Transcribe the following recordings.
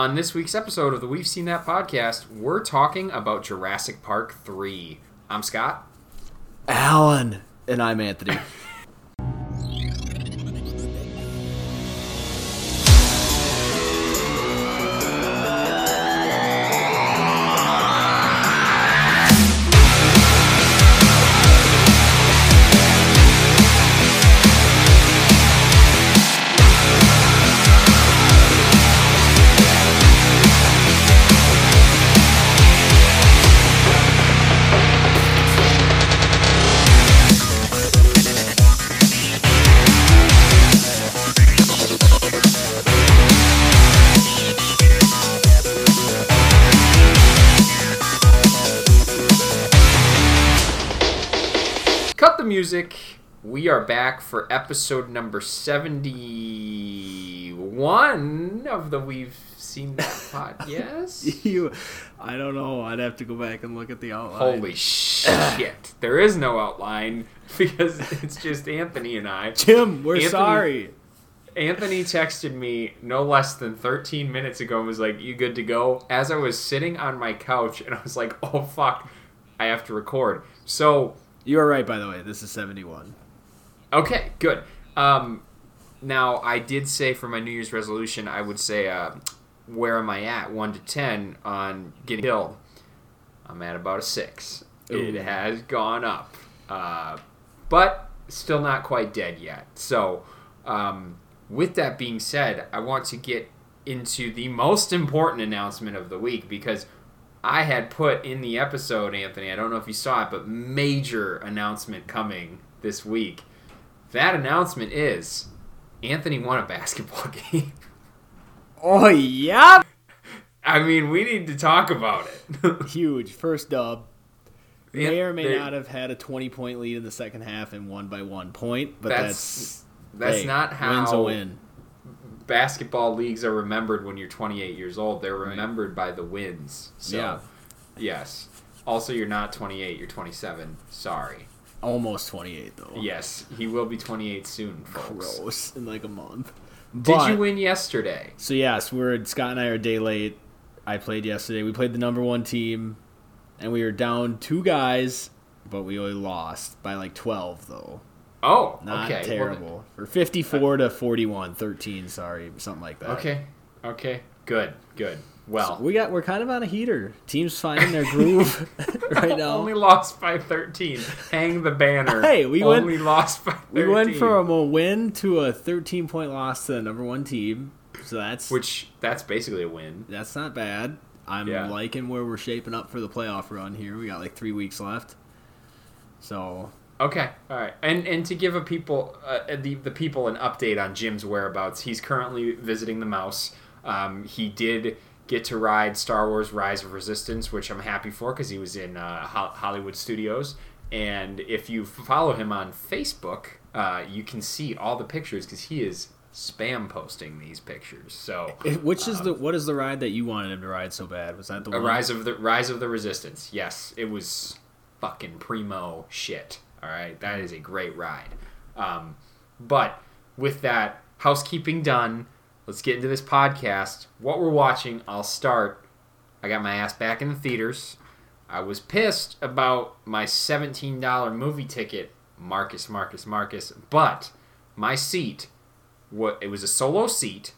On this week's episode of the We've Seen That podcast, we're talking about Jurassic Park 3. I'm Scott. Alan. And I'm Anthony. are back for episode number 71 of the We've Seen That pod. Yes? you, I don't know. I'd have to go back and look at the outline. Holy shit. There is no outline because it's just Anthony and I. Jim, we're Anthony- sorry. Anthony texted me no less than 13 minutes ago and was like, You good to go? As I was sitting on my couch and I was like, Oh fuck, I have to record. So, You are right, by the way. This is 71. Okay, good. Um, now, I did say for my New Year's resolution, I would say, uh, Where am I at? 1 to 10 on getting killed. I'm at about a 6. It has gone up. Uh, but still not quite dead yet. So, um, with that being said, I want to get into the most important announcement of the week because I had put in the episode, Anthony, I don't know if you saw it, but major announcement coming this week. That announcement is Anthony won a basketball game. Oh, yeah. I mean, we need to talk about it. Huge. First dub. May Yeah, or may they- not have had a 20 point lead in the second half and won by one point, but That's- that's. That's hey, not how Win's a win. basketball leagues are remembered when you're 28 years old. They're Right. remembered by the wins. So, Yeah. yes. Also, you're not 28, you're 27. Sorry. Almost 28, though. Yes, he will be 28 soon, folks. Gross. In like a month. Did you win yesterday? So yes, we're Scott and I are day late. I played yesterday. We played the number one team, and we were down two guys, but we only lost by like twelve though. Oh, Not okay. well, terrible. For fifty four to 41, 13, sorry, something like that. okay. Okay. Good. Good. Well, So we got we're kind of on a heater. Teams finding their groove right now. only lost by 13. Hang the banner. Hey, we went- only lost by 13. we went from a win to a thirteen point loss to the number one team. So that's which that's basically a win. that's not bad. I'm Yeah. liking where we're shaping up for the playoff run here. We got like three weeks left. So Okay, all right, and and to give a people uh, the the people an update on Jim's whereabouts, he's currently visiting the mouse. Um, he did get to ride Star Wars: Rise of Resistance, which I'm happy for because he was in uh, Ho- Hollywood Studios. And if you follow him on Facebook, uh, you can see all the pictures because he is spam posting these pictures. So, Which is the what is the ride that you wanted him to ride so bad? Was that the one? Rise of the Rise of the Resistance. Yes, it was fucking primo shit. All right, that is a great ride. Um, but with that housekeeping done, let's get into this podcast. What we're watching, I'll start. I got my ass back in the theaters. I was pissed about my seventeen dollar movie ticket, Marcus, Marcus, Marcus. But my seat, what it was a solo seat.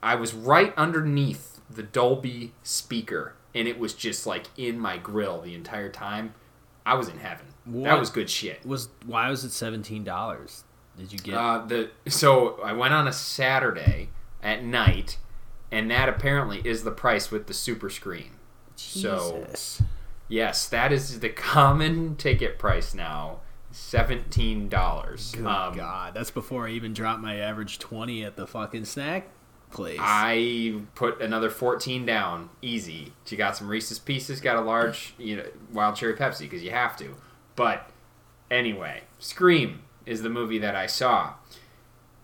I was right underneath the Dolby speaker, and it was just like in my grill the entire time. I was in heaven. That was good shit. Was why was it seventeen dollars? Did you get? Uh, the so I went on a Saturday at night, and that apparently is the price with the super screen. So Jesus. yes, that is the common ticket price now. Seventeen dollars. Good God, that's before I even dropped my average twenty at the fucking snack place. I put another 14 down, easy. You got some Reese's Pieces, got a large, you know, wild cherry Pepsi because you have to. But anyway, Scream is the movie that I saw.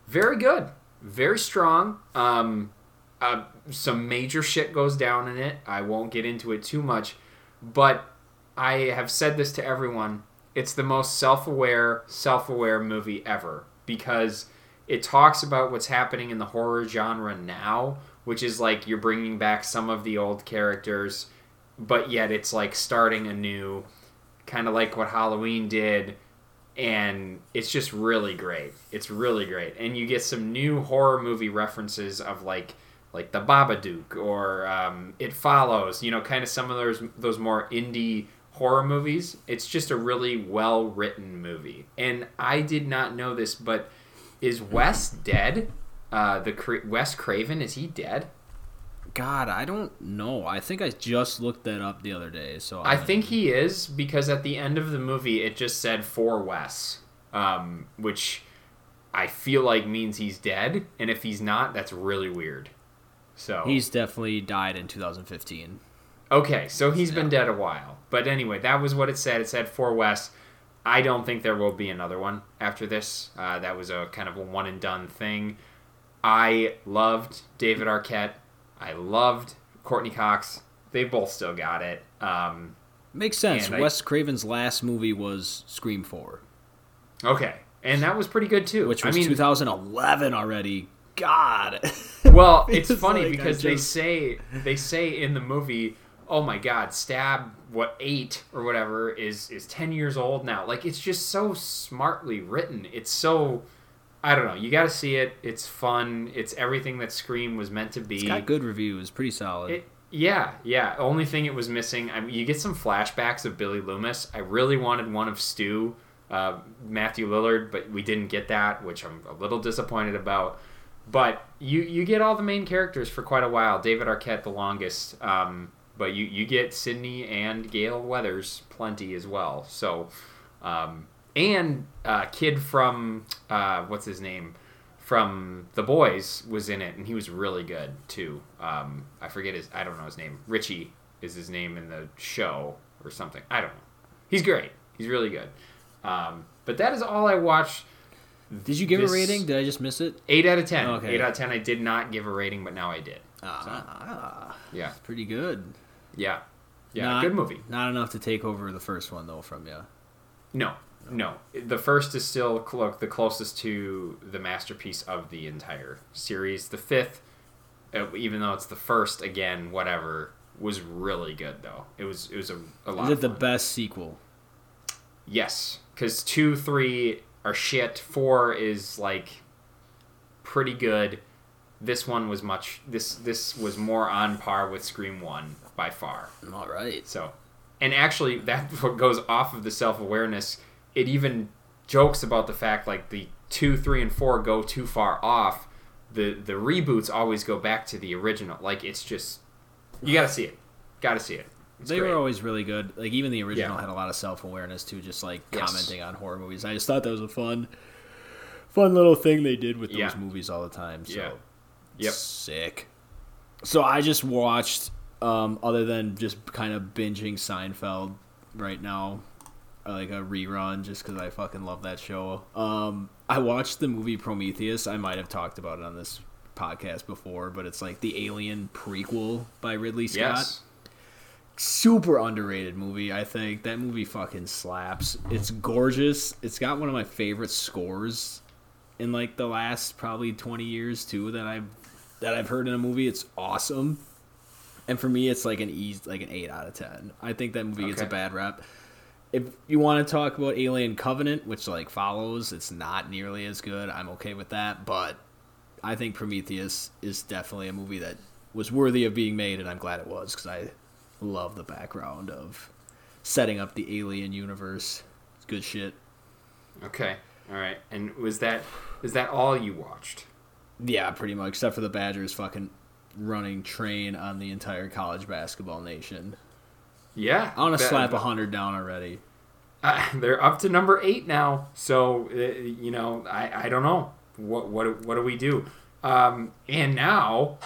Very good, very strong. Um, uh, some major shit goes down in it. I won't get into it too much, but I have said this to everyone. It's the most self-aware, self-aware movie ever because it talks about what's happening in the horror genre now which is like you're bringing back some of the old characters, but yet it's like starting anew, kind of like what Halloween did. And it's just really great. It's really great, and you get some new horror movie references of like like the Babadook or um, It Follows. You know, kind of some of those those more indie horror movies. It's just a really well written movie. And I did not know this, but is Wes dead? Uh, the Wes Craven is he dead? God, I don't know. I think I just looked that up the other day. So I think he is because at the end of the movie it just said for Wes, um, which I feel like means he's dead. And if he's not, that's really weird. So he's definitely died in 2015. Okay, so he's been dead a while. But anyway, that was what it said. It said for Wes. I don't think there will be another one after this. Uh, that was a kind of a one and done thing. I loved David Arquette. I loved Courteney Cox. They both still got it. Um, Makes sense. and I- Wes Craven's last movie was Scream 4, okay, and that was pretty good too. which I was mean, 2011 already. God. Well, it's It's funny like I because they say they say in the movie, "Oh my God, Stab what eight or whatever is is ten years old now." Like it's just so smartly written. It's so I don't know. You got to see it. It's fun. It's everything that Scream was meant to be. It's got good reviews. Pretty solid. It, yeah, yeah. Only thing it was missing. I mean, you get some flashbacks of Billy Loomis. I really wanted one of Stu, uh, Matthew Lillard, but we didn't get that, which I'm a little disappointed about. But you you get all the main characters for quite a while. David Arquette the longest, um, but you you get Sidney and Gale Weathers plenty as well. So, um, and uh, kid from uh, what's his name from The Boys was in it, and he was really good too. Um, I forget his I don't know his name. Richie is his name in the show or something. I don't know. He's great. He's really good. Um, but that is all I watched. Did you give this- a rating? Did I just miss it? Eight out of ten. Okay. Eight out of ten. I did not give a rating, but now I did. Ah, Yeah, pretty good. yeah, yeah. Not- good movie. Not enough to take over the first one though from you. No, no. The first is still clo- the closest to the masterpiece of the entire series. The fifth, uh, even though it's the first again, whatever, was really good though. It was it was a, a lot. Is it the best sequel? Yes, because two, three are shit. Four is like pretty good. This one was much. This this was more on par with Scream One by far. All right. So, and actually, that goes off of the self awareness. It even jokes about the fact like the two, three, and four go too far off. The the reboots always go back to the original. Like it's just you got to see it. Got to see it. It's they great. were always really good. Like even the original Yeah. had a lot of self awareness too, just like Yes. commenting on horror movies. I just thought that was a fun, fun little thing they did with those Yeah. movies all the time. So Yeah. Yep. sick. So I just watched, um, other than just kind of binging Seinfeld right now, like a rerun, just because I fucking love that show. Um, I watched the movie Prometheus. I might have talked about it on this podcast before, but it's like the Alien prequel by Ridley Scott Yes. super underrated movie. I think that movie fucking slaps. It's gorgeous. It's got one of my favorite scores in like the last probably twenty years too that I've that I've heard in a movie. It's awesome. And for me, it's like an easy, like an eight out of ten. I think that movie gets a bad rep. If you want to talk about Alien Covenant, which like follows, it's not nearly as good. I'm okay with that, but I think Prometheus is definitely a movie that was worthy of being made, and I'm glad it was because I love the background of setting up the alien universe. It's good shit. Okay. All right. And was that is that all you watched? Yeah, pretty much, except for the Badgers fucking running train on the entire college basketball nation. Yeah. I want to slap a hundred down already. Uh, they're up to number eight now. So uh, you know, I, I don't know what what what do we do? Um, and now,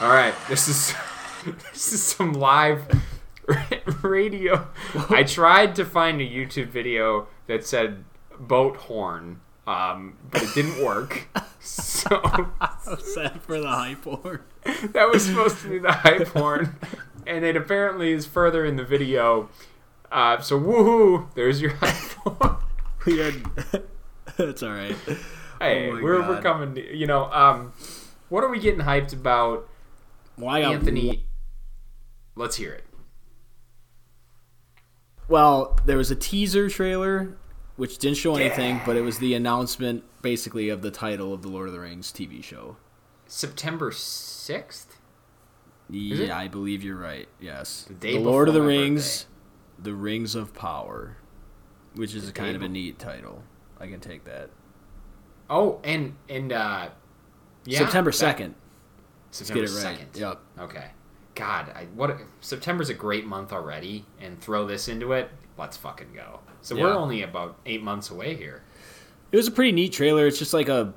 all right, this is this is some live radio. I tried to find a YouTube video that said boat horn, um, but it didn't work. So Sad for the hype horn. that was supposed to be the hype horn, and it apparently is further in the video. Uh, so woohoo! There's your hype horn. We had. That's all right. hey, Oh we're we're coming. to- You know, um, what are we getting hyped about? Well, I got Anthony, let's hear it. Well, there was a teaser trailer which didn't show anything, but it was the announcement basically of the title of the Lord of the Rings TV show. September sixth. Yeah. I believe you're right. Yes. The day the Lord of the Rings, The Rings of Power, which is a kind of a neat title. I can take that. Oh, and and uh, yeah, September 2nd. September Let's get it right. second. Yep. Okay. God, I, what September's a great month already, and throw this into it. Let's fucking go. So we're only about eight months away here. It was a pretty neat trailer. It's just like a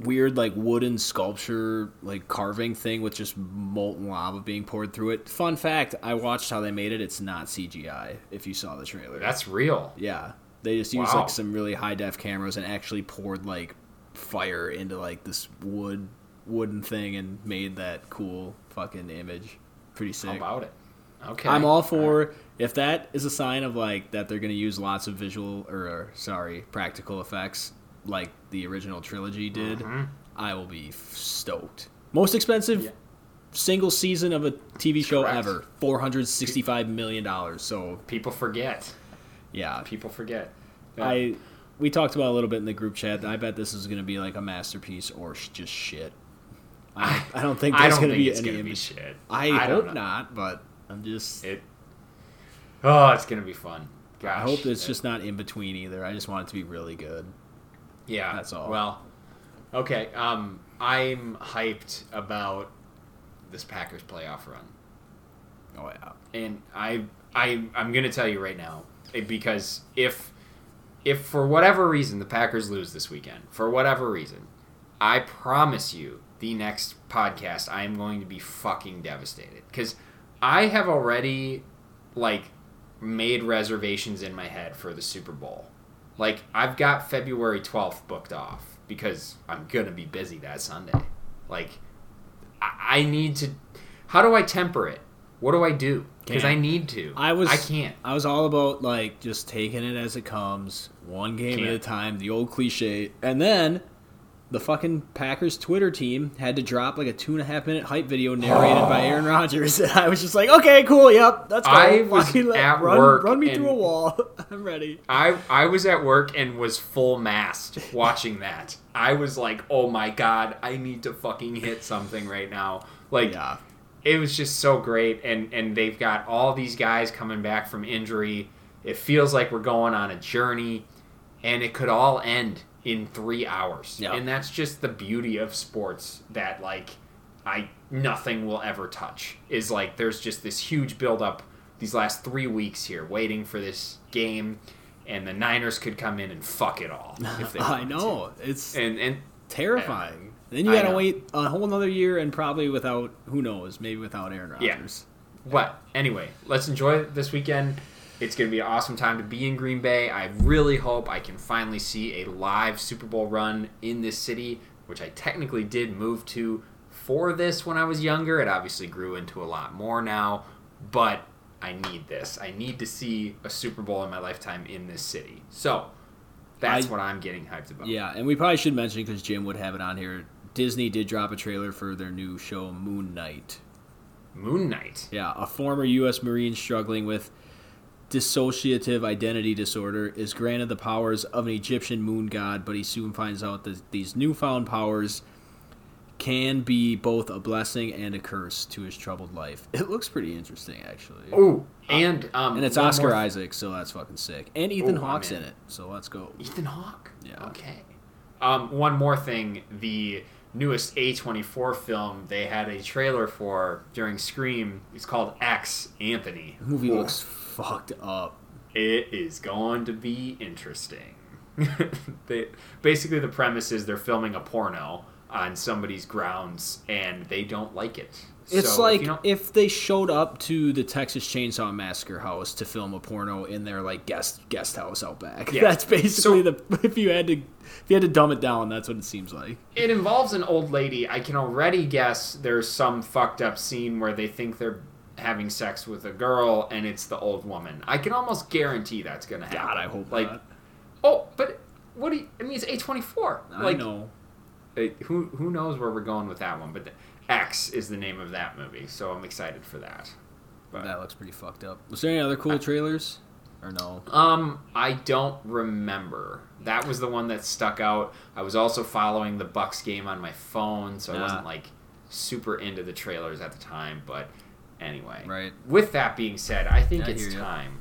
weird like wooden sculpture like carving thing with just molten lava being poured through it. Fun fact, I watched how they made it. It's not CGI if you saw the trailer. That's real. yeah. They just used Wow. like some really high def cameras and actually poured like fire into like this wood wooden thing and made that cool fucking image. Pretty How sick. about it? Okay. I'm all for if that is a sign of like that they're going to use lots of visual or, or, sorry practical effects like the original trilogy did. Mhm. I will be f- stoked. Most expensive Yeah. single season of a TV show Correct. ever, four hundred sixty-five million dollars. So People forget. yeah, People forget. I we talked about a little bit in the group chat. I bet this is going to be like a masterpiece or sh- just shit. I, I don't think I there's going to be any. gonna be shit. I, don't hope not, but I'm just. It. Oh, it's gonna be fun. Gosh. I hope it's It- just not in between either. I just want it to be really good. Yeah, That's all. Well, okay. Um, I'm hyped about this Packers playoff run, Oh yeah. and I, I, I'm gonna tell you right now eh, because if, if for whatever reason the Packers lose this weekend, for whatever reason, I promise you, the next podcast I am going to be fucking devastated because I have already, like, made reservations in my head for the Super Bowl. Like I've got February 12th booked off because I'm gonna be busy that Sunday. Like I, I need to. How do I temper it? What do I do? Because I need to. I was I can't. I was all about like just taking it as it comes, one game at a time, the old cliche. And then the fucking Packers Twitter team had to drop like a two and a half minute hype video narrated by Aaron Rodgers. And I was just like, okay, cool, yep, that's go. I was Fucking at run, work run me through a wall. I'm ready. I I was at work and was full mast watching that. I was like, oh my god, I need to fucking hit something right now. Like Yeah. it was just so great and and they've got all these guys coming back from injury it feels like we're going on a journey and it could all end in three hours Yeah. and that's just the beauty of sports that like i nothing will ever touch is like there's just this huge buildup these last three weeks here waiting for this game and the niners could come in and fuck it all if they I know. It's and and terrifying. Then you I gotta know. wait a whole another year and probably without who knows, maybe without Aaron Yeah. Rodgers. But anyway, let's enjoy this weekend. It's going to be an awesome time to be in Green Bay. I really hope I can finally see a live Super Bowl run in this city, which I technically did move to for this when I was younger. It obviously grew into a lot more now, but I need this. I need to see a Super Bowl in my lifetime in this city. So that's I- what I'm getting hyped about. Yeah, and we probably should mention because Jim would have it on here. Disney did drop a trailer for their new show Moon Knight. Moon Knight. Yeah, a former U.S. Marine struggling with dissociative identity disorder is granted the powers of an Egyptian moon god, but he soon finds out that these newfound powers can be both a blessing and a curse to his troubled life. It looks pretty interesting, actually. Oh, and um, and it's Oscar more- Isaac, so that's fucking sick. And Ethan Ooh, Hawke's in. in it, so let's go. Ethan Hawke. Yeah. Okay. Um, one more thing: the newest A24 film they had a trailer for during Scream. It's called X Anthony. The movie Ooh. looks fucked up. It is going to be interesting. they, basically, the premise is they're filming a porno on somebody's grounds, and they don't like it. It's So, like if if they showed up to the Texas Chainsaw Massacre house to film a porno in their like guest guest house out back. Yeah. That's basically So- the if you had to if you had to dumb it down, that's what it seems like. it involves an old lady. I can already guess there's some fucked up scene where they think they're having sex with a girl and it's the old woman. I can almost guarantee that's gonna happen. God, I hope like, not. oh, but what do you, I mean? It's A twenty four. I know. uh, who who knows where we're going with that one? But the, X is the name of that movie, so I'm excited for that. But, That looks pretty fucked up. Was there any other cool trailers? Or no? Um, I don't remember. That was the one that stuck out. I was also following the Bucks game on my phone, so I Ah. wasn't like super into the trailers at the time. But anyway, Right. with that being said, I think I it's time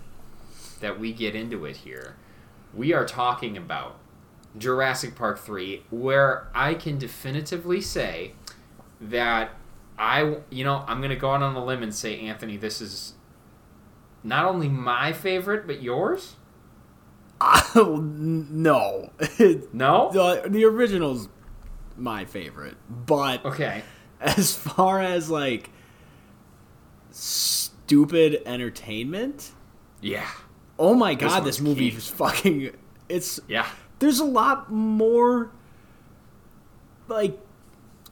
that we get into it here. We are talking about Jurassic Park 3, where I can definitively say that I, you know, I'm going to go out on a limb and say, Anthony, this is not only my favorite, but yours? no. No? the, the original's my favorite. But Okay. as far as like stupid entertainment, Yeah. oh my god, this, one's movie key. is fucking it's Yeah. there's a lot more like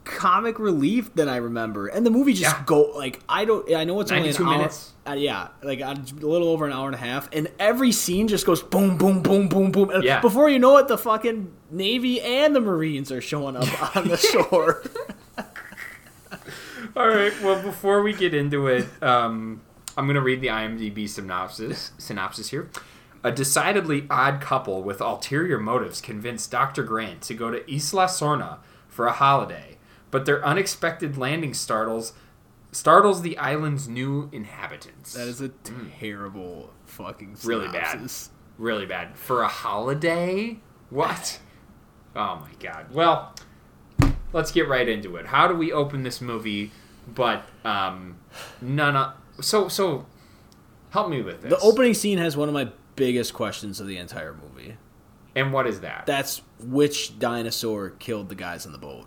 comic relief than I remember, and the movie just Yeah. go like I don't. I know it's only an 92 hour. minutes. Uh, yeah, like a little over an hour and a half, and every scene just goes boom, boom, boom, boom, boom. And Yeah. Before you know it, the fucking Navy and the Marines are showing up on the shore. All right. Well, before we get into it, um, I'm going to read the IMDb synopsis. Synopsis here. A decidedly odd couple with ulterior motives convince Dr. Grant to go to Isla Sorna for a holiday, but their unexpected landing startles startles the island's new inhabitants. that is a terrible fucking Mm. Really bad. really bad for a holiday. What? Oh my god. Well, let's get right into it. How do we open this movie? But um, none of so so. Help me with this. The opening scene has one of my biggest questions of the entire movie. and what is that? That's which dinosaur killed the guys on the boat.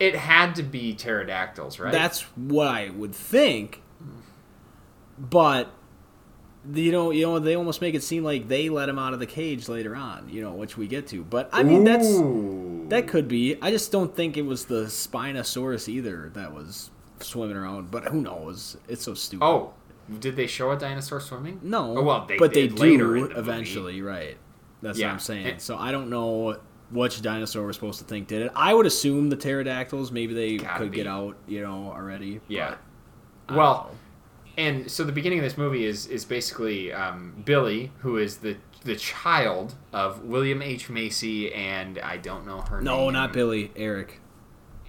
It had to be pterodactyls, right? That's what I would think. But you know, you know, they almost make it seem like they let him out of the cage later on. You know, which we get to. But I mean, that's that could be. I just don't think it was the Spinosaurus either that was swimming around. But who knows? It's so stupid. Oh, did they show a dinosaur swimming? no. Oh, well, they but they do the movie. eventually, right? That's Yeah. what I'm saying. So I don't know which dinosaur we're supposed to think did it. I would assume the pterodactyls. Maybe they could be. get out, you know, already. Yeah. Well, know. And so the beginning of this movie is is basically um, Billy, who is the the child of William H Macy, and I don't know her name. no, not Billy. Eric.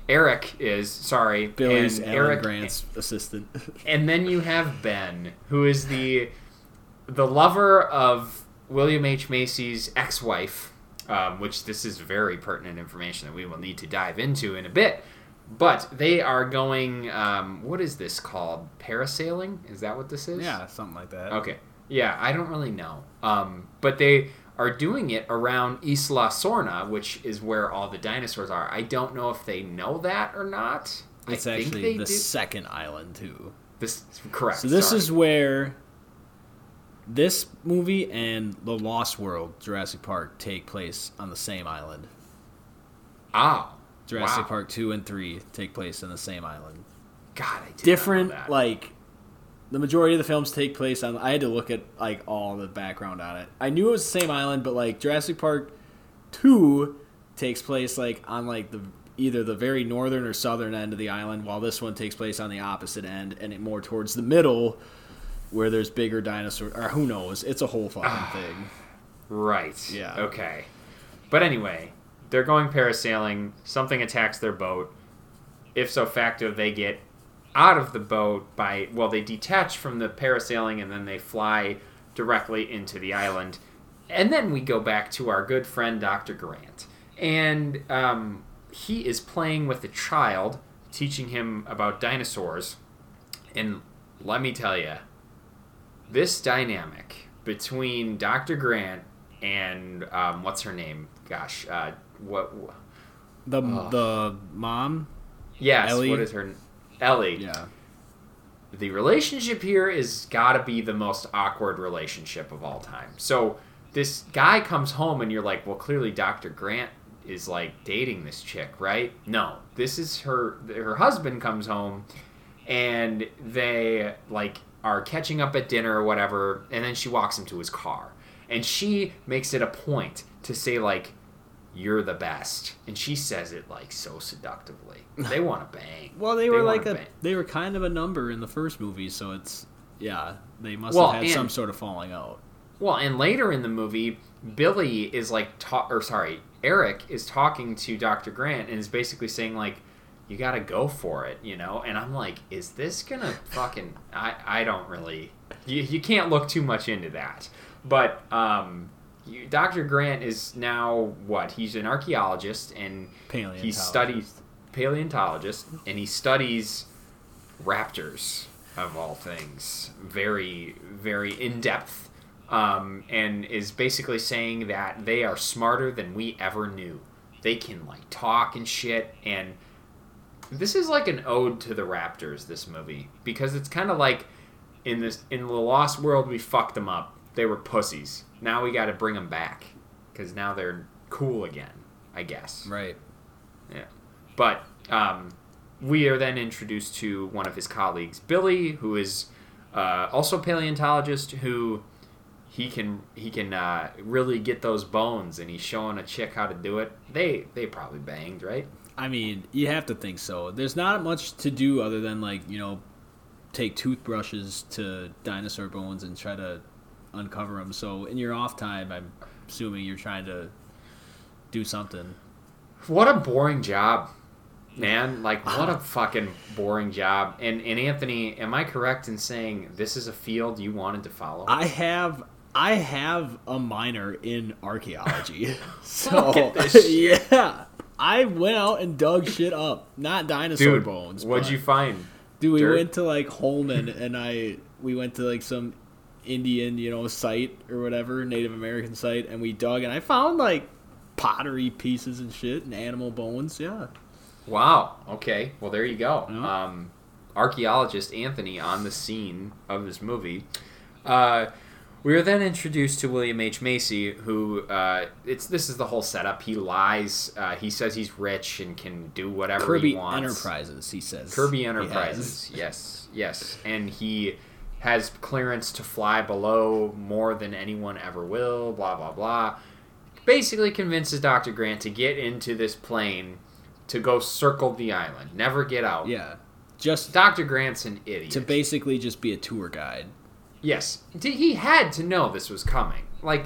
Eric is sorry. Billy's and Alan Eric, Grant's assistant. and then you have Ben, who is the the lover of William H Macy's ex-wife, um, which this is very pertinent information that we will need to dive into in a bit. But they are going. Um, what is this called? Parasailing? Is that what this is? yeah, something like that. Okay. Yeah, I don't really know. Um, but they are doing it around Isla Sorna, which is where all the dinosaurs are. I don't know if they know that or not. It's I think actually they the do. second island too. This correct. So this sorry. is where this movie and the Lost World, Jurassic Park, take place on the same island. oh Jurassic wow. Park two and three take place on the same island. God, I did not know Different, that. like the majority of the films take place on. I had to look at like all the background on it. I knew it was the same island, but like Jurassic Park two takes place like on like the either the very northern or southern end of the island, while this one takes place on the opposite end and it more towards the middle, where there's bigger dinosaurs. Or who knows? It's a whole fucking ah. thing. Right. Yeah. Okay. But anyway, they're going parasailing. Something attacks their boat. If so facto, they get out of the boat by well, they detach from the parasailing and then they fly directly into the island. And then we go back to our good friend Dr. Grant, and um, he is playing with a child, teaching him about dinosaurs. And let me tell you, this dynamic between Dr. Grant and um, what's her name? Gosh, uh, what? The Ugh. the mom, Yes, Ellie? what is her? Ellie. yeah, The relationship here is got to be the most awkward relationship of all time. So this guy comes home and you're like, well, clearly Dr. Grant is like dating this chick, right? No, this is her. Her husband comes home, and they like are catching up at dinner or whatever, and then she walks him to his car, and she makes it a point to say like, you're the best. And she says it like so seductively. They want to bang. Well, they were wanna like a bang. they were kind of a number in the first movie, so it's yeah, they must Well, have had and- some sort of falling out. Well, and later in the movie, Billy is like, ta- or sorry, Eric is talking to Dr. Grant and is basically saying like, "You got to go for it," you know. And I'm like, "Is this gonna fucking?" I I don't really. You you can't look too much into that, but um. You, Dr. Grant is now what? He's an archaeologist and he studies paleontologist and he studies raptors of all things very very in depth um, and is basically saying that they are smarter than we ever knew they can like talk and shit and this is like an ode to the raptors this movie because it's kind of like in this in the lost world we fucked them up they were pussies now we got to bring them back because now they're cool again i guess Right. yeah. But um, we are then introduced to one of his colleagues, Billy, who is uh, also a paleontologist who he can he can uh, really get those bones, and he's showing a chick how to do it. They they probably banged, right? I mean, you have to think so. There's not much to do other than like you know, take toothbrushes to dinosaur bones and try to uncover them. So in your off time, I'm assuming you're trying to do something. What a boring job, man! Like what a fucking boring job. And and Anthony, am I correct in saying this is a field you wanted to follow? I have I have a minor in archaeology. so yeah. I went out and dug shit up. Not dinosaur Dude, bones. what'd but- you find? Dude, we dirt? went to like Holman and I we went to like some Indian, you know, site or whatever, Native American site, and we dug and I found like pottery pieces and shit and animal bones, yeah. Wow. Okay. Well, there you go. Yeah. Um, archaeologist Anthony on the scene of this movie. Uh, we are then introduced to William H Macy, who uh, it's this is the whole setup. He lies. Uh, he says he's rich and can do whatever Kirby he wants. Kirby Enterprises, he says. Kirby he. Enterprises. Yes, yes, and he has clearance to fly below more than anyone ever will. Blah blah blah. Basically, convinces Doctor Grant to get into this plane to go circle the island, never get out. Yeah. Just Doctor Grant's an idiot. to basically just be a tour guide. yes, he had to know this was coming. Like,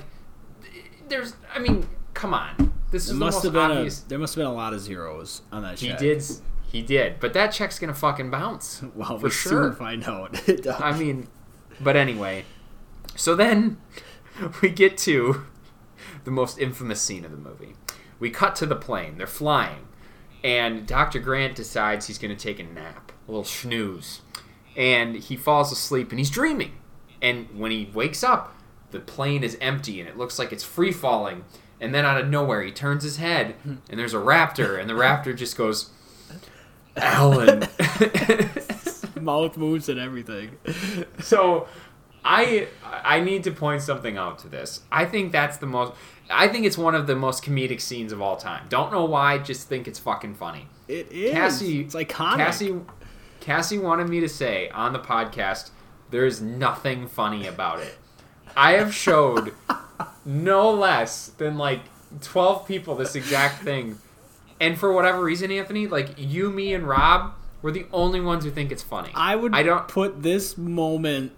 there's, I mean, come on, this is There the must most have been obvious. a there must have been a lot of zeros on that he check. did, he did, but that check's gonna fucking bounce. Well, for we sure. soon find out. It does. I mean, but anyway. So then we get to the most infamous scene of the movie. We cut to the plane. They're flying. And Dr. Grant decides he's going to take a nap, a little snooze. And he falls asleep and he's dreaming. And when he wakes up, the plane is empty and it looks like it's free falling. And then out of nowhere, he turns his head and there's a raptor. And the raptor just goes, Alan. Mouth moves and everything. So I I need to point something out to this. I think that's the most I think it's one of the most comedic scenes of all time. Don't know why, just think it's fucking funny. It is. Cassie it's iconic. Cassie Cassie wanted me to say on the podcast there's nothing funny about it. I have showed no less than like 12 people this exact thing. And for whatever reason, Anthony, like you, me, and Rob, we're the only ones who think it's funny. I would I don't put this moment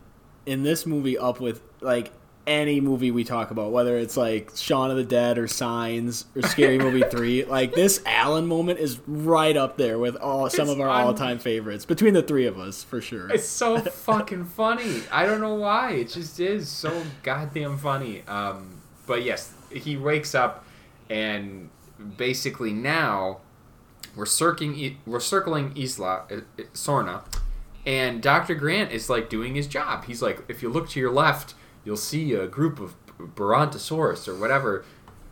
in this movie up with like any movie we talk about, whether it's like Shaun of the Dead or Signs or Scary Movie Three. Like this Alan moment is right up there with all some It's of our un- all-time favorites between the three of us for sure. It's so fucking funny. I don't know why. It just is so goddamn funny. Um, but yes, he wakes up, and basically now we're circling we're circling Isla uh, uh, Sorna, and Doctor Grant is like doing his job. He's like, if you look to your left, you'll see a group of Brontosaurus or whatever,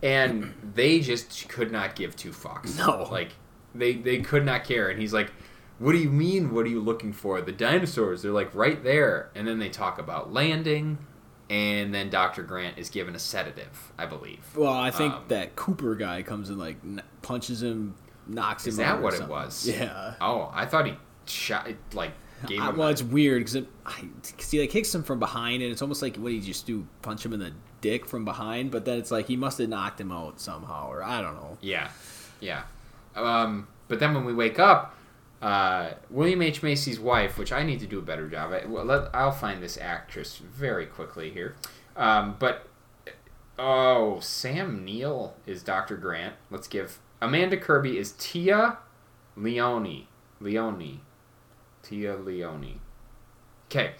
and they just could not give two fucks. No. like they they could not care. And he's like, "What do you mean? What are you looking for? The dinosaurs? They're like right there." And then they talk about landing, and then Doctor Grant is given a sedative, I believe. well, I think Um, that Cooper guy comes and like n- punches him, knocks Is him. that out or what it was? Yeah. Oh, I thought he shot like gave I, well, a- it's weird because he like kicks him from behind, and it's almost like what did he just do? Punch him in the dick from behind, but then it's like he must have knocked him out somehow, or I don't know. Yeah, yeah. Um, but then when we wake up, uh, William H Macy's wife, which I need to do a better job. at. Well, let, I'll find this actress very quickly here. Um, but oh, Sam Neill is Dr. Grant. Let's give Amanda Kirby is Téa Leoni. Leoni. Téa Leoni. Okay.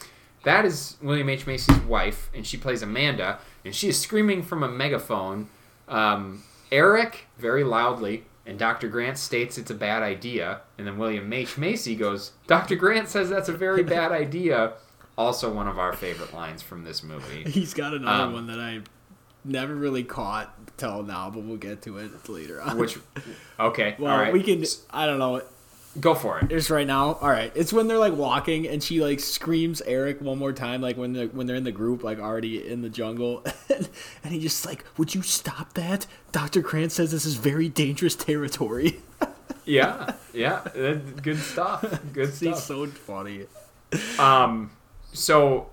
That is William H. Macy's wife, and she plays Amanda, and she is screaming from a megaphone. Um, Eric, very loudly, and Dr. Grant states it's a bad idea, and then William H. Macy goes, Dr. Grant says that's a very bad idea. Also, one of our favorite lines from this movie. He's got another Um, one that I never really caught till now, but we'll get to it later on. Which, okay, well, all right. we can. I don't know. Go for it. Just right now. All right. It's when they're like walking and she like screams Eric one more time, like when they're when they're in the group, like already in the jungle, and, and he just like, "Would you stop that?" Doctor Grant says this is very dangerous territory. Yeah, yeah, good stuff. Good He's stuff. so funny. Um, so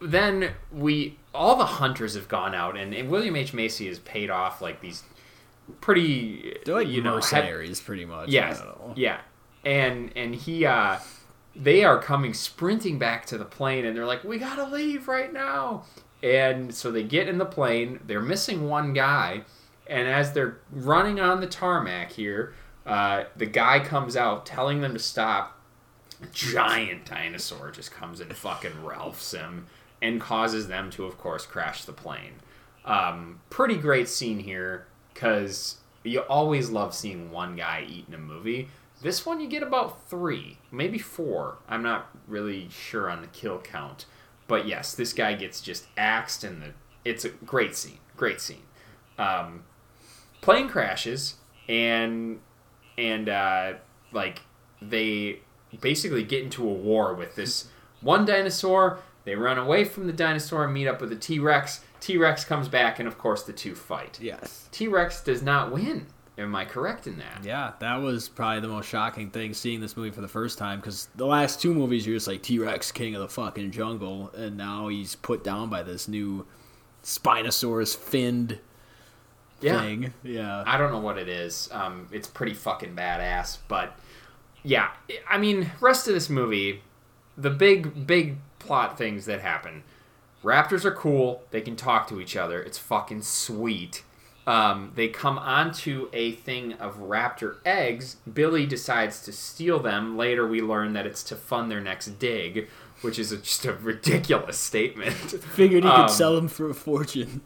then we all the hunters have gone out, and, and William H Macy has paid off like these pretty They're like you know mercenaries, pretty much. Yes. I don't know. Yeah. And and he uh they are coming sprinting back to the plane and they're like, We gotta leave right now. And so they get in the plane, they're missing one guy, and as they're running on the tarmac here, uh, the guy comes out telling them to stop. A giant dinosaur just comes and fucking Ralphs him and causes them to, of course, crash the plane. Um, pretty great scene here because you always love seeing one guy eat in a movie. This one you get about three, maybe four. I'm not really sure on the kill count, but yes, this guy gets just axed, and the it's a great scene. Great scene. Um, plane crashes, and and uh, like they basically get into a war with this one dinosaur. They run away from the dinosaur and meet up with the T Rex. T Rex comes back, and of course the two fight. Yes. T Rex does not win. Am I correct in that? Yeah, that was probably the most shocking thing seeing this movie for the first time because the last two movies you're just like T Rex, king of the fucking jungle, and now he's put down by this new Spinosaurus finned Yeah. thing. Yeah. I don't know what it is. Um, it's pretty fucking badass, but yeah, I mean, rest of this movie, the big big plot things that happen. Raptors are cool. They can talk to each other. It's fucking sweet. Um, they come onto a thing of raptor eggs. Billy decides to steal them. Later, we learn that it's to fund their next dig, which is a, just a ridiculous statement. Figured he Um, could sell them for a fortune.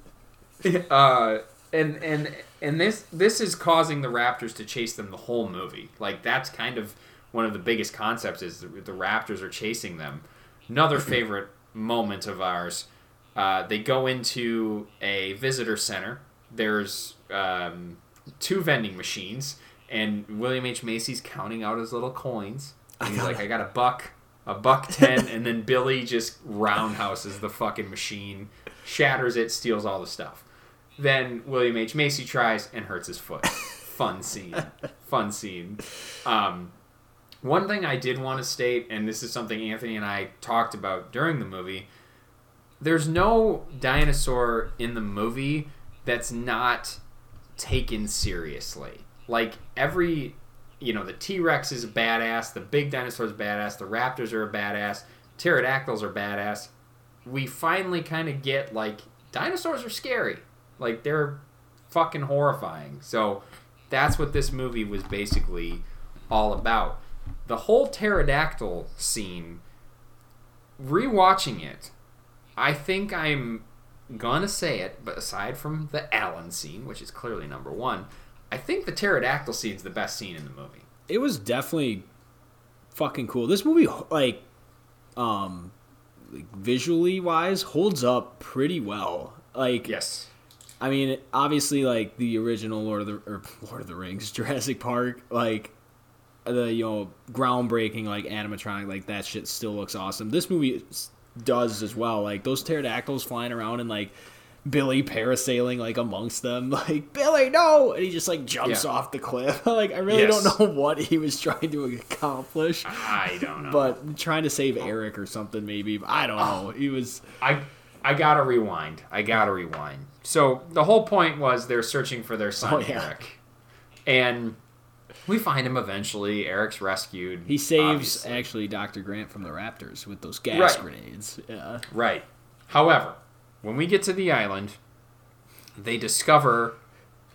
uh, and and and this this is causing the Raptors to chase them the whole movie. Like that's kind of one of the biggest concepts is the, the Raptors are chasing them. Another favorite moment of ours. Uh, they go into a visitor center. There's um, two vending machines, and William H Macy's counting out his little coins. And he's like, "I got a buck, a buck ten, and then Billy just roundhouses the fucking machine, shatters it, steals all the stuff. Then William H Macy tries and hurts his foot. Fun scene. Fun scene. Um, one thing I did want to state, and this is something Anthony and I talked about during the movie, there's no dinosaur in the movie that's not taken seriously. Like every, you know, the T Rex is a badass, the big dinosaur is badass, the raptors are a badass, pterodactyls are badass. We finally kind of get like dinosaurs are scary, like they're fucking horrifying. So that's what this movie was basically all about. The whole pterodactyl scene, rewatching it, I think I'm gonna say it, but aside from the Alan scene, which is clearly number one, I think the pterodactyl scene is the best scene in the movie. It was definitely fucking cool. This movie, like, um, like, visually wise, holds up pretty well. Like, Yes. I mean, obviously, like the original Lord of the or Lord of the Rings, Jurassic Park, like the you know groundbreaking like animatronic, like that shit still looks awesome. This movie does as well. Like those pterodactyls flying around and like Billy parasailing like amongst them, like Billy, no, and he just like jumps Yeah. off the cliff. like I really Yes. don't know what he was trying to accomplish, I don't know. but trying to save Eric or something maybe. I don't oh. know. He was I I gotta rewind. I gotta rewind. So the whole point was they're searching for their son Oh, yeah. Eric, and we find him eventually. Eric's rescued. he saves obviously. actually Doctor Grant from the Raptors with those gas Right. grenades. Yeah, Right. However, when we get to the island, they discover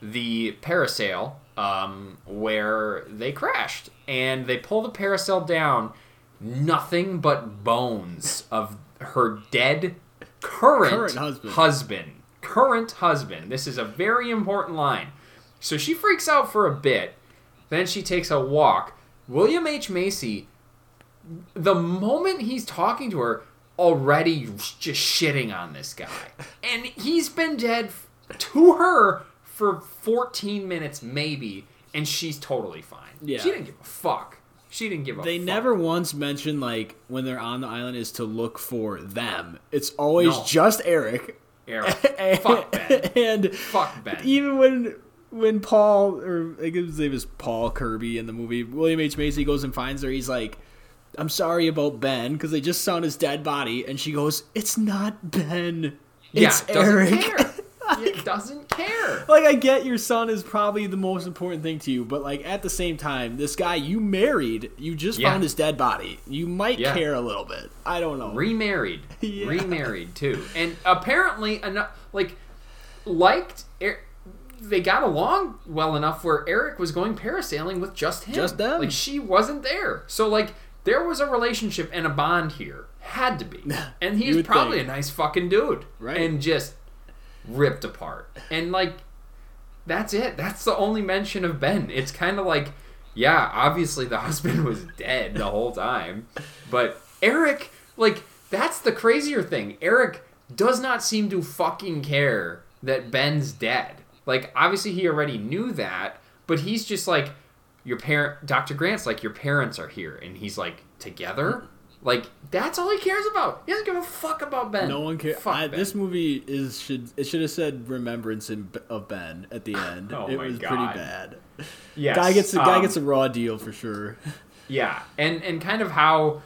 the parasail um, where they crashed, and they pull the parasail down. Nothing but bones of her dead current, Current husband. husband. Current husband. This is a very important line. So she freaks out for a bit. Then she takes a walk. William H. Macy the moment he's talking to her, already just shitting on this guy. And he's been dead to her for 14 minutes, maybe, and she's totally fine. Yeah. She didn't give a fuck. She didn't give a fuck. they fuck. never once mention like when they're on the island is to look for them. It's always No. just Eric. Eric. fuck Ben. and Fuck Ben. even when when Paul or I guess his name is Paul Kirby in the movie, William H Macy goes and finds her. He's like, "I'm sorry about Ben because they just found his dead body," and she goes, "It's not Ben, yeah, it's doesn't Eric." care. It doesn't care. like I get your son is probably the most important thing to you, but like at the same time, this guy you married, you just Yeah. found his dead body. You might Yeah. care a little bit. I don't know. remarried Yeah. remarried too and apparently enough like liked Er- they got along well enough where eric was going parasailing with just him. Just them. like she wasn't there. So like there was a relationship and a bond here. Had to be. And he's probably think. a nice fucking dude. Right. and just ripped apart. And like that's it. That's the only mention of ben. It's kind of like yeah obviously the husband was dead the whole time. But eric like that's the crazier thing. Eric does not seem to fucking care that ben's dead like obviously he already knew that but he's just like your parent dr grant's like your parents are here and he's like together like that's all he cares about he doesn't give a fuck about ben No one cares. Fuck I, Ben. this movie is should it should have said remembrance in, of Ben at the end. Oh it my was God. pretty bad. yes. Guy gets a guy um, gets a raw deal for sure. Yeah, and and kind of how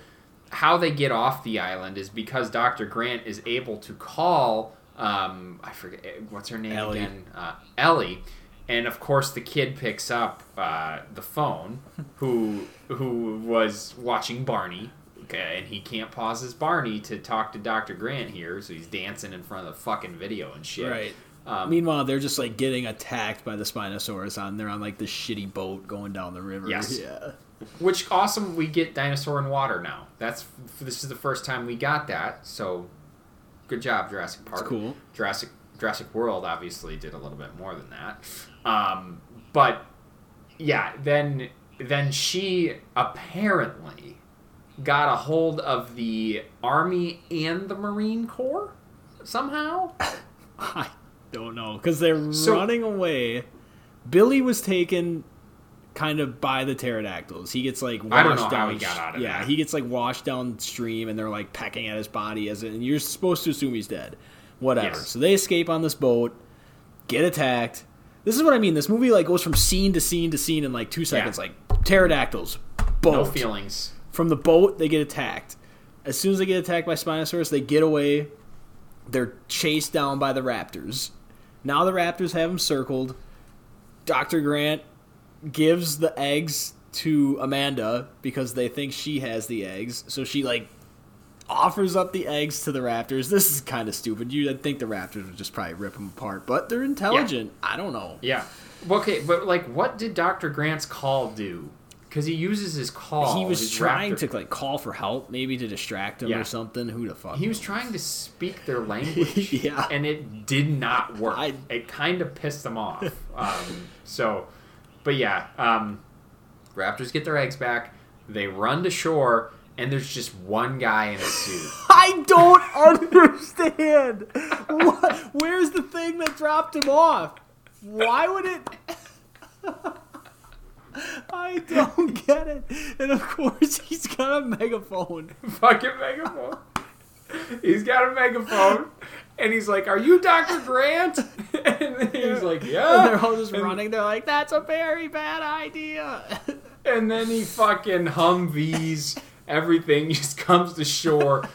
how they get off the island is because Dr. Grant is able to call um I forget what's her name Ellie. again uh, Ellie, and of course the kid picks up uh, the phone who who was watching Barney. Okay, and he can't pause his Barney to talk to Dr. Grant here, so he's dancing in front of the fucking video and shit. Right. Um, Meanwhile, they're just like getting attacked by the Spinosaurus on they're on like this shitty boat going down the river. Yes. Yeah. Which awesome, we get dinosaur in water now. That's this is the first time we got that. So, good job, Jurassic Park. It's cool. Jurassic Jurassic World obviously did a little bit more than that. Um, but yeah, then then she apparently got a hold of the Army and the Marine Corps somehow. I don't know because they're So- running away. Billy was taken kind of by the pterodactyls. He gets like washed I don't know how down. he got out of yeah, that. he gets like washed downstream, and they're like pecking at his body as it, and you're supposed to assume he's dead. Whatever. Yes. So they escape on this boat, get attacked. This is what I mean. This movie like goes from scene to scene to scene in like two seconds. Like pterodactyls, boat. No feelings. From the boat, they get attacked. As soon as they get attacked by Spinosaurus, they get away. They're chased down by the raptors. Now the raptors have them circled. Dr. Grant gives the eggs to Amanda because they think she has the eggs. So she, like, offers up the eggs to the raptors. This is kind of stupid. You'd think the raptors would just probably rip them apart, but they're intelligent. I don't know. Yeah. Okay, but like, what did Dr. Grant's call do? Because he uses his call. he was trying raptor- to like call for help, maybe to distract him Yeah. or something. Who the fuck? He was trying to speak their language. Yeah. And it did not work. I- it kind of pissed them off. Um, so, but yeah, um, Raptors get their eggs back. They run to shore, and there's just one guy in a suit. I don't understand. what? Where's the thing that dropped him off? Why would it? I don't get it. And of course, he's got a megaphone. Fucking megaphone. he's got a megaphone, and he's like, "Are you Doctor Grant?" And he's like, "Yeah." And they're all just And- running. They're like, "That's a very bad idea." And then he fucking Humvees everything. Just comes to shore.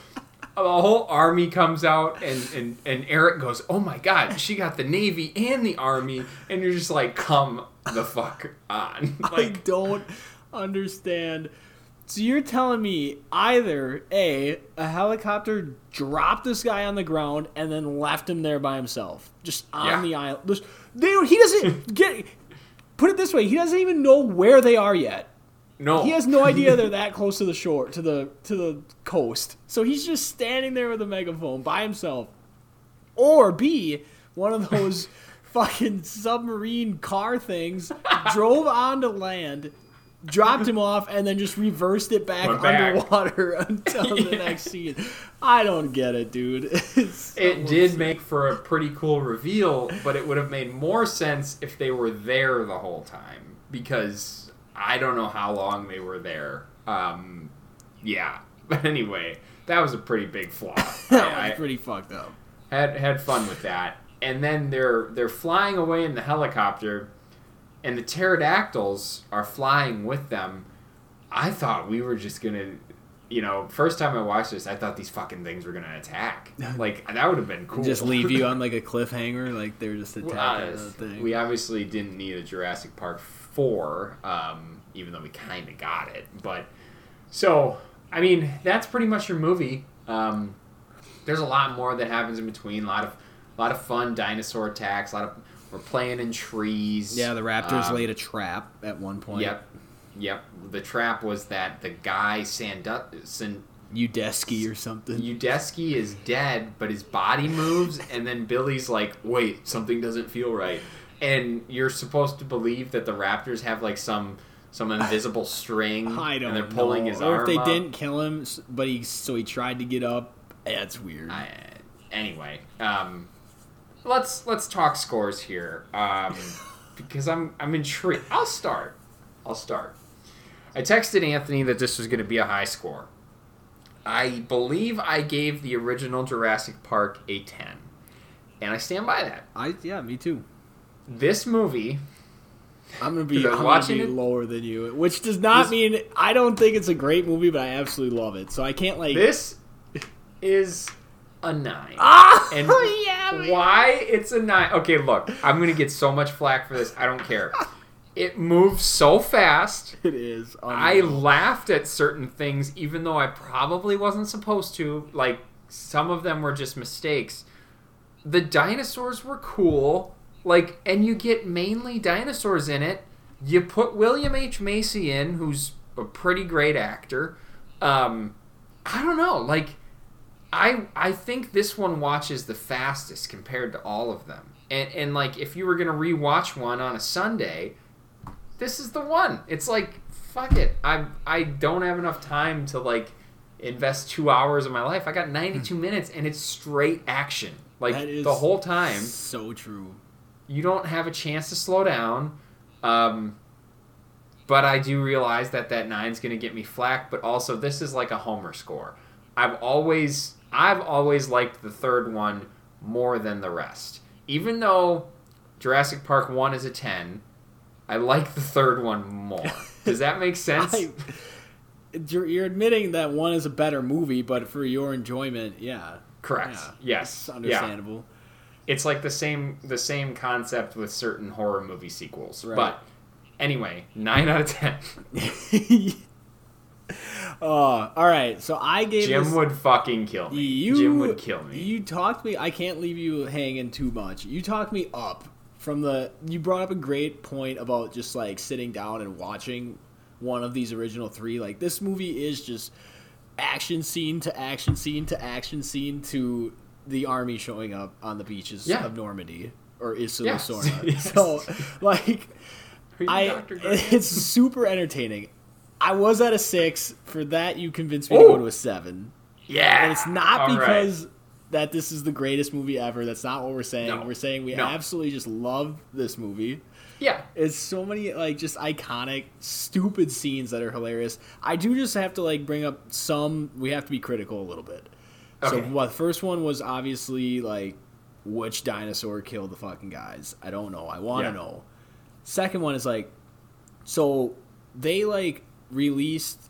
The whole army comes out, and, and, and Eric goes, "Oh my god, she got the navy and the army," and you're just like, "Come the fuck on!" I don't understand. So you're telling me either a a helicopter dropped this guy on the ground and then left him there by himself, just on Yeah. the island. Just- They don't, he doesn't get. Put it this way: he doesn't even know where they are yet. no, He has no idea they're that close to the shore, to the to the coast. So he's just standing there with a megaphone by himself. Or B, one of those fucking submarine car things drove onto land, dropped him off, and then just reversed it back, back. underwater until the next scene. I don't get it, dude. So It did make for a pretty cool reveal, but it would have made more sense if they were there the whole time because I don't know how long they were there. Um, yeah, but anyway, that was a pretty big flaw. That I, was I pretty fucked up. had had fun with that, and then they're they're flying away in the helicopter, and the pterodactyls are flying with them. I thought we were just gonna. You know, first time I watched this, I thought these fucking things were gonna attack. Like that would have been cool. Just leave you on like a cliffhanger, like they're just attacking Uh, the thing. we obviously didn't need a Jurassic Park four, um, even though we kind of got it. But so, I mean, that's pretty much your movie. Um, there's a lot more that happens in between. A lot of, a lot of fun dinosaur attacks. A lot of we're playing in trees. yeah, the Raptors Um, laid a trap at one point. Yep, yep. The trap was that the guy Sandu- San- Udesky or something. Udesky is dead, but his body moves, and then Billy's like, "Wait, something doesn't feel right," and you're supposed to believe that the Raptors have like some some invisible string, I don't and they're pulling know. his or arm. Or if they up. didn't kill him, but he so he tried to get up. That's weird. I, anyway, um, let's let's talk scores here, um, because I'm I'm intrigued. I'll start. I'll start. I texted Anthony that this was going to be a high score. I believe I gave the original Jurassic Park a ten, and I stand by that. I yeah, me too. This movie, I'm gonna be I'm watching gonna be it- lower than you, which does not This- mean I don't think it's a great movie, but I absolutely love it. So I can't like. this is a nine. ah, And yeah, man. Why it's a nine? Okay, look, I'm gonna get so much flack for this. I don't care. It moves so fast. It is. I laughed at certain things, even though I probably wasn't supposed to. Like some of them were just mistakes. The dinosaurs were cool. Like, and you get mainly dinosaurs in it. You put William H Macy in, who's a pretty great actor. Um, I don't know. Like, I I think this one watches the fastest compared to all of them. And and like if you were gonna rewatch one on a Sunday, this is the one. It's like fuck it. I I don't have enough time to like invest two hours of my life. I got 92 minutes and it's straight action. Like That is the whole time, So true. you don't have a chance to slow down. Um, but I do realize that that nine's going to get me flack. But also, this is like a homer score. I've always I've always liked the third one more than the rest. Even though Jurassic Park one is a ten, I like the third one more. Does that make sense? I, you're, admitting that one is a better movie, but for your enjoyment, yeah, Correct. Yeah, yes. it's Yeah. understandable. It's like the same the same concept with certain horror movie sequels. Right. But anyway, nine out of ten. uh, all right, so I gave Jim this, would fucking kill me. you. Jim would kill me. You talked me. I can't leave you hanging too much. You talked me up from the. You brought up a great point about just like sitting down and watching one of these original three. Like this movie is just action scene to action scene to action scene to the army showing up on the beaches Yeah. of Normandy or Isla Yes. Sorna. Yes. So like. I it's super entertaining. I was at a six. For that, you convinced me to go to a seven. yeah. And it's not All right. because that this is the greatest movie ever. That's not what we're saying. No. We're saying we No. absolutely just love this movie. Yeah. It's so many like just iconic, stupid scenes that are hilarious. I do just have to like bring up some. We have to be critical a little bit. So Okay. what? The first one was obviously like which dinosaur killed the fucking guys. I don't know. I want to Yeah. know. Second one is like, so they like released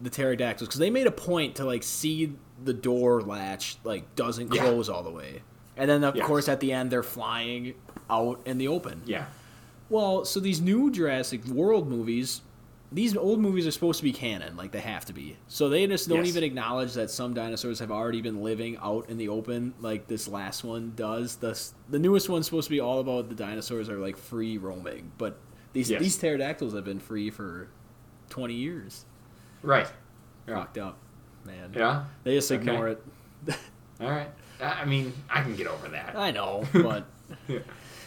the pterodactyls because they made a point to like see the door latch like doesn't Yeah. close all the way, and then of Yes. course at the end they're flying out in the open. Yeah. Well, so these new Jurassic World movies, these old movies are supposed to be canon, like they have to be. So they just don't Yes. even acknowledge that some dinosaurs have already been living out in the open, like this last one does. The the newest one's supposed to be all about the dinosaurs are like free roaming, but these Yes. these pterodactyls have been free for twenty years. Right. Yeah. Fucked up, man. Yeah. They just Okay. ignore it. All right. I I mean, I can get over that. I know, but. Yeah.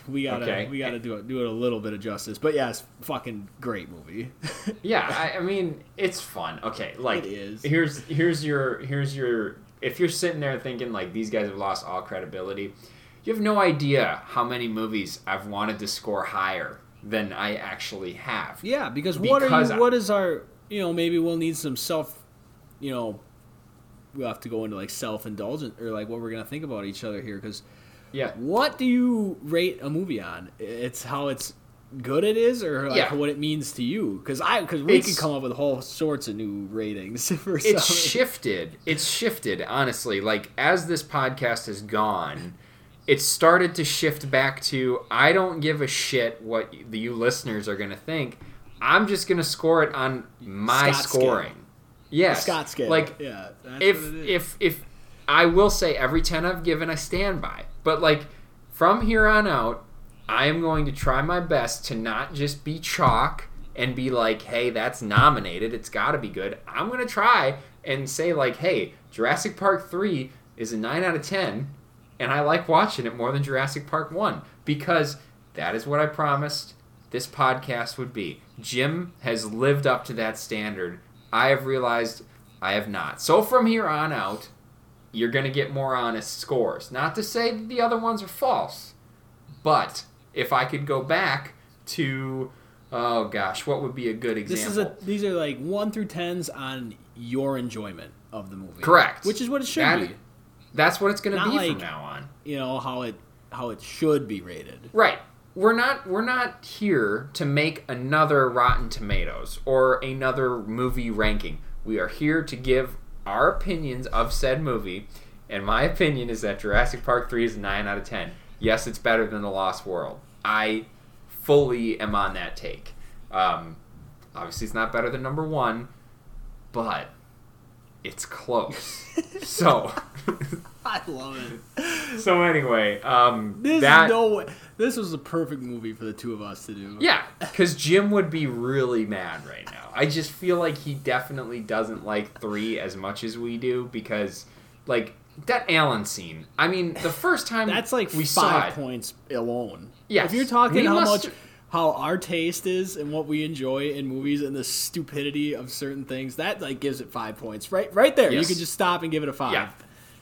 We gotta Okay. we gotta do it do it a little bit of justice, but yeah, it's fucking great movie. Yeah, I, I mean, it's fun. Okay, like It is. here's here's your here's your if you're sitting there thinking like these guys have lost all credibility, you have no idea how many movies I've wanted to score higher than I actually have. Yeah, because, what Because are I- what is our you know maybe we'll need some self you know we'll have to go into like self indulgent or like what we're gonna think about each other here because Yeah. what do you rate a movie on? It's how it's good it is or like Yeah. what it means to you because I because we It's- could come up with all sorts of new ratings for It's some. shifted. It's shifted, honestly. Like as this podcast has gone, it's started to shift back to I don't give a shit what you, you listeners are going to think. I'm just going to score it on my Scott scale. scoring. Yes. Scott scale Like yeah if it if if I will say every 10 I've given I stand by. But like from here on out, I am going to try my best to not just be chalk and be like, "Hey, that's nominated. It's got to be good." I'm going to try and say like, "Hey, Jurassic Park 3 is a 9 out of 10." And I like watching it more than Jurassic Park 1 because that is what I promised this podcast would be. Jim has lived up to that standard. I have realized I have not. So from here on out, you're going to get more honest scores. Not to say that the other ones are false, but if I could go back to, oh gosh, what would be a good example? this is a these are like one through tens on your enjoyment of the movie Correct. which is what it should That- be That's what it's going to be like- from now on. you know how it how it should be rated Right. We're not we're not here to make another Rotten Tomatoes or another movie ranking. We are here to give our opinions of said movie, and my opinion is that Jurassic Park 3 is a 9 out of 10. Yes, it's better than The Lost World. I fully am on that take. Um, obviously, it's not better than number one, but it's close. so, I love it. so anyway, um, This that no way. This was the perfect movie for the two of us to do. Yeah, because Jim would be really mad right now. I just feel like he definitely doesn't like three as much as we do because, like, that Alan scene. I mean, the first time That's like we saw five it, points alone. Yeah, If you're talking how must- much how our taste is and what we enjoy in movies and the stupidity of certain things, that like gives it five points. Right right there. Yes. You can just stop and give it a five. Yeah.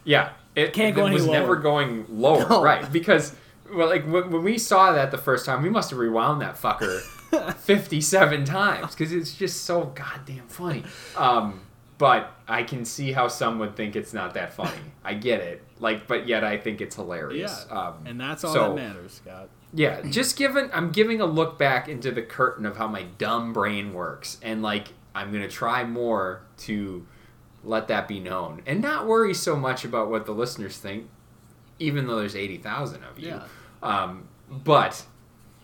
yeah, it, Can't it go any was never lower. going lower, No. right? Because, well, like when, when we saw that the first time, we must have rewound that fucker fifty-seven times because it's just so goddamn funny. Um, but I can see how some would think it's not that funny. I get it, like, but yet I think it's hilarious. Yeah. Um, And that's all so- that matters, Scott. Yeah, just giving I'm giving a look back into the curtain of how my dumb brain works and like I'm going to try more to let that be known and not worry so much about what the listeners think even though there's 80,000 of you. Yeah. Um, but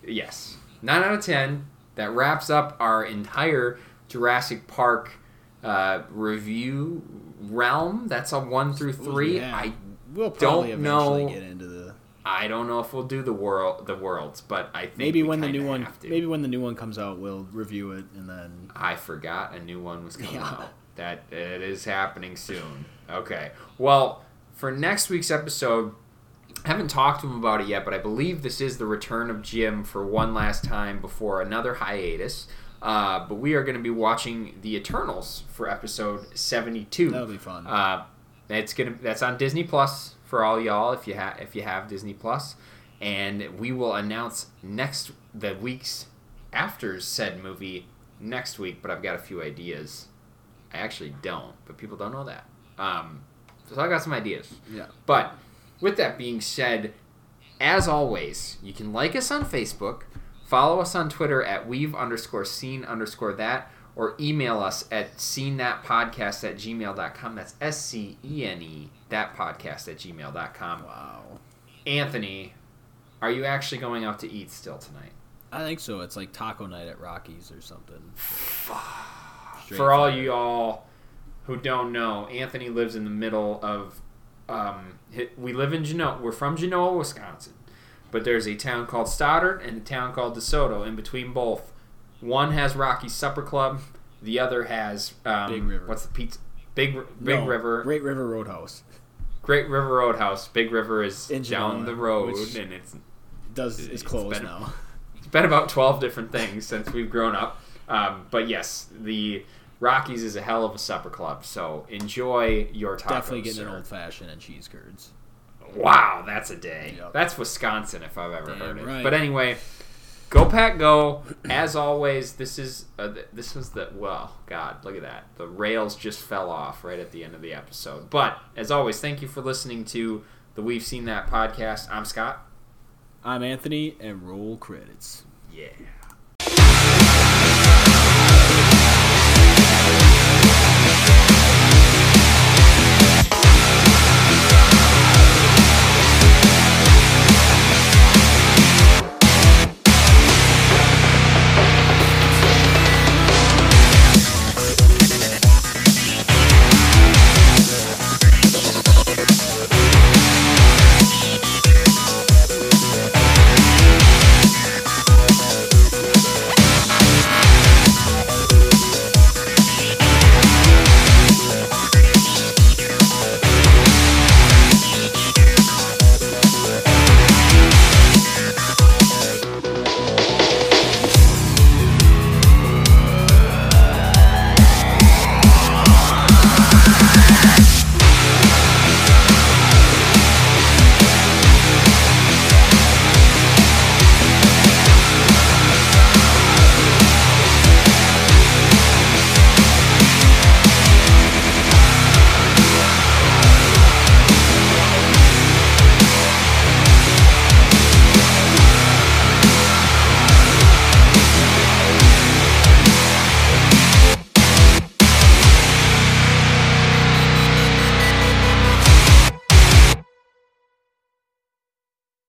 yes, 9 out of 10 that wraps up our entire Jurassic Park uh, review realm. That's a 1 through 3. Yeah. I We'll probably don't eventually know- get into the I don't know if we'll do the world the worlds, but I think maybe when the new one maybe when the new one comes out we'll review it and then I forgot a new one was coming Yeah. out. That it is happening soon. Okay. Well, for next week's episode, I haven't talked to him about it yet, but I believe this is the return of Jim for one last time before another hiatus. Uh, but we are going to be watching The Eternals for episode seventy-two. that'll be fun. Uh, it's gonna that's on Disney Plus for all y'all if you have if you have Disney Plus, and we will announce next the weeks after said movie next week. But I've got a few ideas. I actually don't, but people don't know that. Um, So I got some ideas. Yeah. But with that being said, as always, you can like us on Facebook, follow us on Twitter at weave underscore scene underscore that, or email us at scene that podcast at gmail.com. That's S C E N E that podcast at gmail.com. Wow. Anthony, are you actually going out to eat still tonight? I think so. It's like taco night at Rockies or something. Straight For all you all who don't know, Anthony lives in the middle of. Um, we live in Genoa. We're from Genoa, Wisconsin, but there's a town called Stoddard and a town called DeSoto. In between both, one has Rocky Supper Club, the other has um, Big River. What's the pizza? Big Big No, River, Great River Roadhouse. Great River Roadhouse. Big River is In down the road, and it's Does It's is closed been- now. It's been about 12 different things since we've grown up. Um, but yes, the Rockies is a hell of a supper club. So enjoy your tacos. Definitely getting sir. an old fashioned and cheese curds. Wow, that's a day. Yep. That's Wisconsin if I've ever Damn heard it. right. But anyway, go pack go. As always, this is uh, this was the well, God, look at that. The rails just fell off right at the end of the episode. But as always, thank you for listening to the We've Seen That podcast. I'm Scott. I'm Anthony, and roll credits. Yeah.